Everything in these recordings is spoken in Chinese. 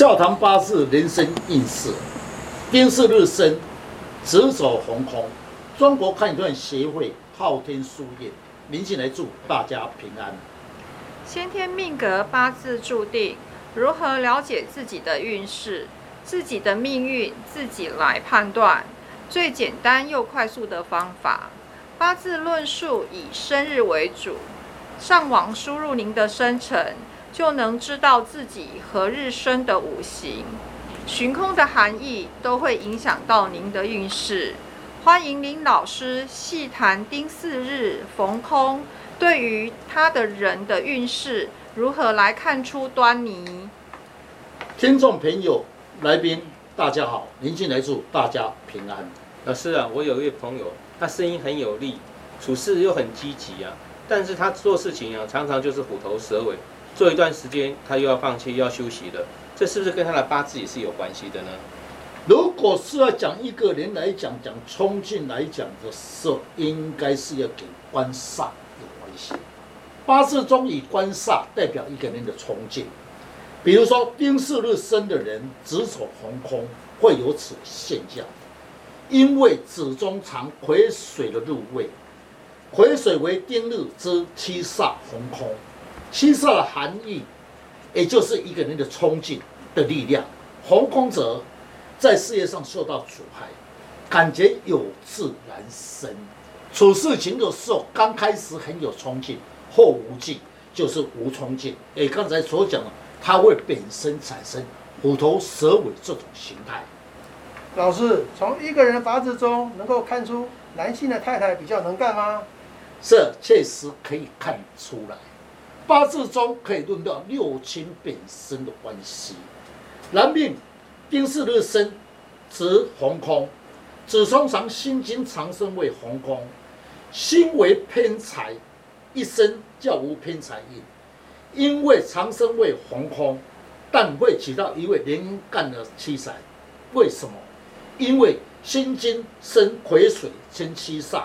教堂八字人生运势，丁巳日生，直走红空。中国看段协会昊天书院，明进来祝大家平安。先天命格八字注定，如何了解自己的运势、自己的命运，自己来判断。最简单又快速的方法，八字论述以生日为主，上网输入您的生辰。就能知道自己和日生的五行，寻空的含义都会影响到您的运势。欢迎林老师细谈丁巳日逢空，对于他的人的运势如何来看出端倪？听众朋友、来宾，大家好，林进来祝大家平安。老师啊，我有一位朋友，他声音很有力，处事又很积极啊，但是他做事情啊，常常就是虎头蛇尾。做一段时间，他又要放弃，又要休息了，这是不是跟他的八字也是有关系的呢？如果是要讲一个人来讲，讲冲劲来讲的时候，应该是要给官煞有关系。八字中以官煞代表一个人的冲劲，比如说丁巳日生的人，子丑红空会有此现象，因为子中藏癸水的入位，癸水为丁日之七煞红空。七色的含义，也就是一个人的冲劲的力量。红空者，在事业上受到阻碍，感觉有自难生。处事情的时候，刚开始很有冲劲，后无劲，就是无冲劲。哎，刚才所讲的，它会本身产生虎头蛇尾这种形态。老师，从一个人八字中能够看出男性的太太比较能干吗？这确实可以看出来。八字中可以论到六亲本身的关系。男命丁巳日生，值红空，子冲藏心经长生为红空，心为偏财，一生叫无偏财运。因为长生为红空，但会起到一位连干的七财。为什么？因为心经生癸水生七煞，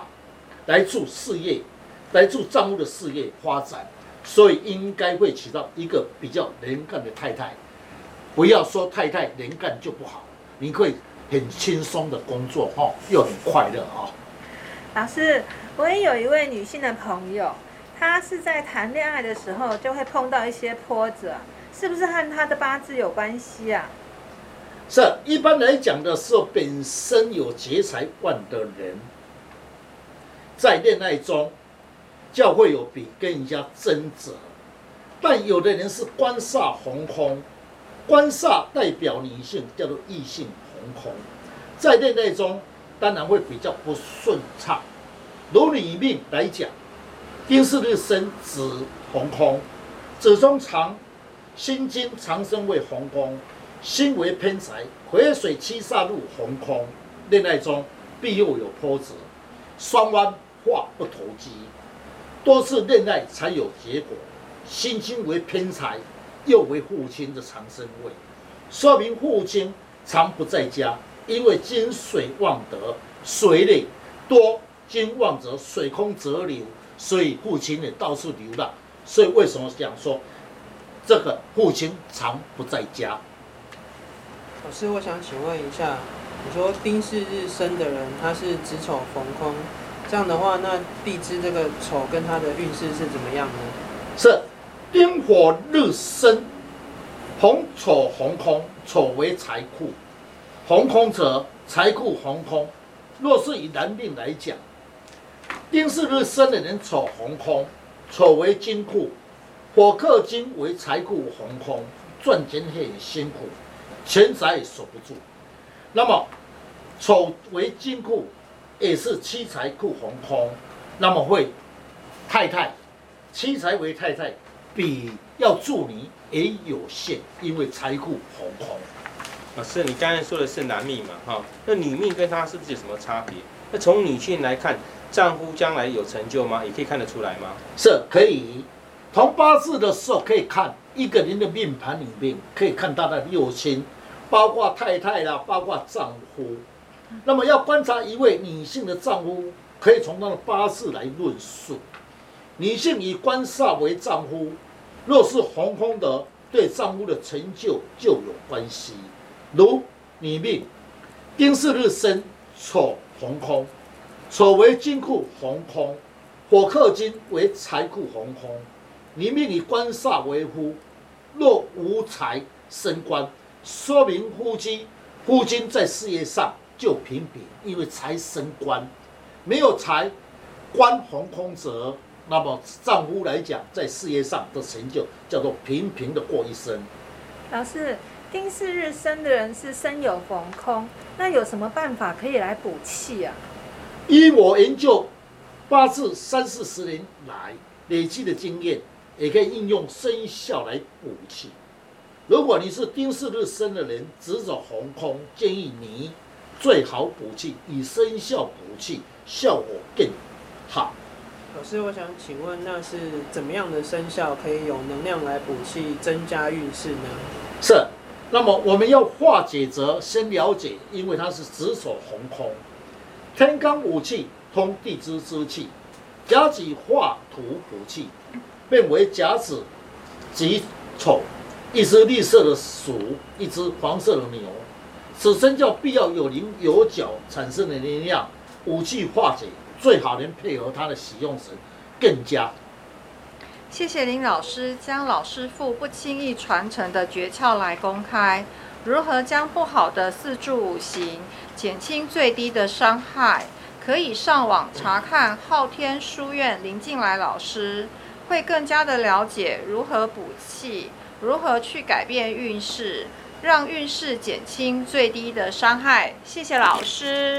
来助事业，来助丈夫的事业发展。所以应该会起到一个比较能干的太太，不要说太太能干就不好，你会很轻松的工作哈，又很快乐哈。老师，我也有一位女性的朋友，她是在谈恋爱的时候就会碰到一些波折，是不是和她的八字有关系啊？是，一般来讲的时候，本身有劫财旺的人，在恋爱中。教会有比跟人家争执，但有的人是官煞红空，官煞代表女性，叫做异性红空，在恋爱中当然会比较不顺畅。如你命来讲，丁巳日生子红空，子中藏心经长生为红空，心为偏财，癸水七煞入红空，恋爱中必又有波折，双弯话不投机。多次恋爱才有结果，心经为偏财，又为父亲的长生位，说明父亲常不在家，因为金水旺德，水里多金旺则水空则流，所以父亲也到处流浪。所以为什么讲说这个父亲常不在家？老师，我想请问一下，你说丁巳日生的人，他是子丑逢空。这样的话，那地支这个丑跟他的运势是怎么样呢？是丁火日生，红丑红空，丑为财库，红空者财库红空。若是以男命来讲，丁巳日生的人丑红空，丑为金库，火克金为财库红空，赚钱很辛苦，钱财也守不住。那么丑为金库。也是七财库红空，那么会太太七财为太太，比要助你也有限，因为财库红空。老师，你刚才说的是男命嘛？哈，那女命跟他是不是有什么差别？那从女性来看，丈夫将来有成就吗？也可以看得出来吗？是可以，从八字的时候可以看一个人的命盘里面，可以看他的六亲，包括太太啦，包括丈夫。那么要观察一位女性的丈夫，可以从她的八字来论述。女性以官煞为丈夫，若是红空的，对丈夫的成就就有关系。如你命丁巳日生丑红空，丑为金库红空，火克金为财库红空。你命以官煞为夫，若无财升官，说明夫妻夫君在事业上就平平，因为财生官，没有财官红空者，那么丈夫来讲在事业上的成就叫做平平的过一生。老师，丁巳日生的人是身有逢空，那有什么办法可以来补气啊？依我研究八字三四十年来累积的经验，也可以应用生肖来补气。如果你是丁巳日生的人，只走红空，建议你最好补气，以生肖补气，效果更好。老师，我想请问，那是怎么样的生肖可以有能量来补气、增加运势呢？是，那么我们要化解则先了解，因为它是子丑红空，天干五气通地支之气，甲己化土补气，变为甲子己丑，一只绿色的鼠，一只黄色的牛，此生叫必要有棱有角产生的能量，武器化解最好能配合它的使用时更佳。谢谢林老师将老师傅不轻易传承的诀窍来公开，如何将不好的四柱五行减轻最低的伤害？可以上网查看昊天书院林静来老师，会更加的了解如何补气，如何去改变运势，让运势减轻最低的伤害。谢谢老师。